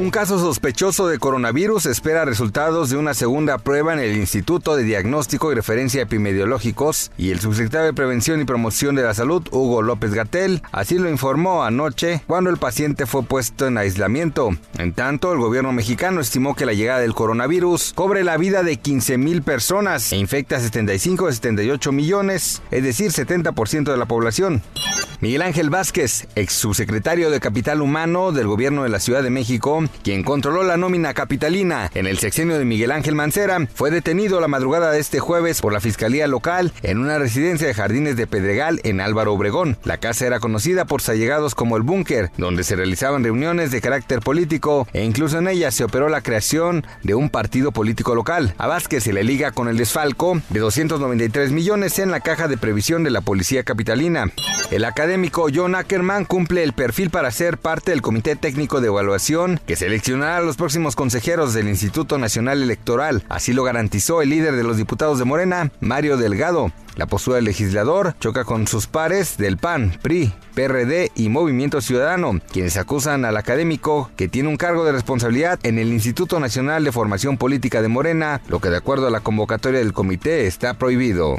Un caso sospechoso de coronavirus espera resultados de una segunda prueba en el Instituto de Diagnóstico y Referencia Epidemiológicos y el subsecretario de Prevención y Promoción de la Salud, Hugo López Gatel, así lo informó anoche cuando el paciente fue puesto en aislamiento. En tanto, el gobierno mexicano estimó que la llegada del coronavirus cobre la vida de 15 mil personas e infecta a 75 de 78 millones, es decir, 70% de la población. Miguel Ángel Vázquez, ex subsecretario de Capital Humano del gobierno de la Ciudad de México, quien controló la nómina capitalina en el sexenio de Miguel Ángel Mancera, fue detenido la madrugada de este jueves por la Fiscalía Local en una residencia de Jardines de Pedregal en Álvaro Obregón. La casa era conocida por sus allegados como el Búnker, donde se realizaban reuniones de carácter político e incluso en ella se operó la creación de un partido político local. A Vázquez se le liga con el desfalco de 293 millones en la caja de previsión de la Policía Capitalina. El académico John Ackerman cumple el perfil para ser parte del Comité Técnico de Evaluación que seleccionará a los próximos consejeros del Instituto Nacional Electoral. Así lo garantizó el líder de los diputados de Morena, Mario Delgado. La postura del legislador choca con sus pares del PAN, PRI, PRD y Movimiento Ciudadano, quienes acusan al académico que tiene un cargo de responsabilidad en el Instituto Nacional de Formación Política de Morena, lo que de acuerdo a la convocatoria del comité está prohibido.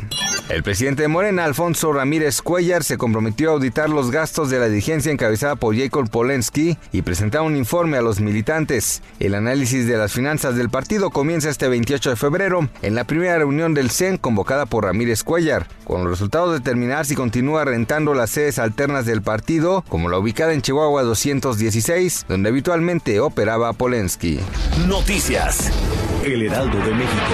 El presidente de Morena, Alfonso Ramírez Cuellar, se comprometió a auditar los gastos de la dirigencia encabezada por Jacob Polensky y presentar un informe a los militantes. El análisis de las finanzas del partido comienza este 28 de febrero en la primera reunión del CEN convocada por Ramírez Cuellar, con los resultados de determinar si continúa rentando las sedes alternas del partido, como la ubicada en Chihuahua 216, donde habitualmente operaba Polensky. Noticias. El Heraldo de México.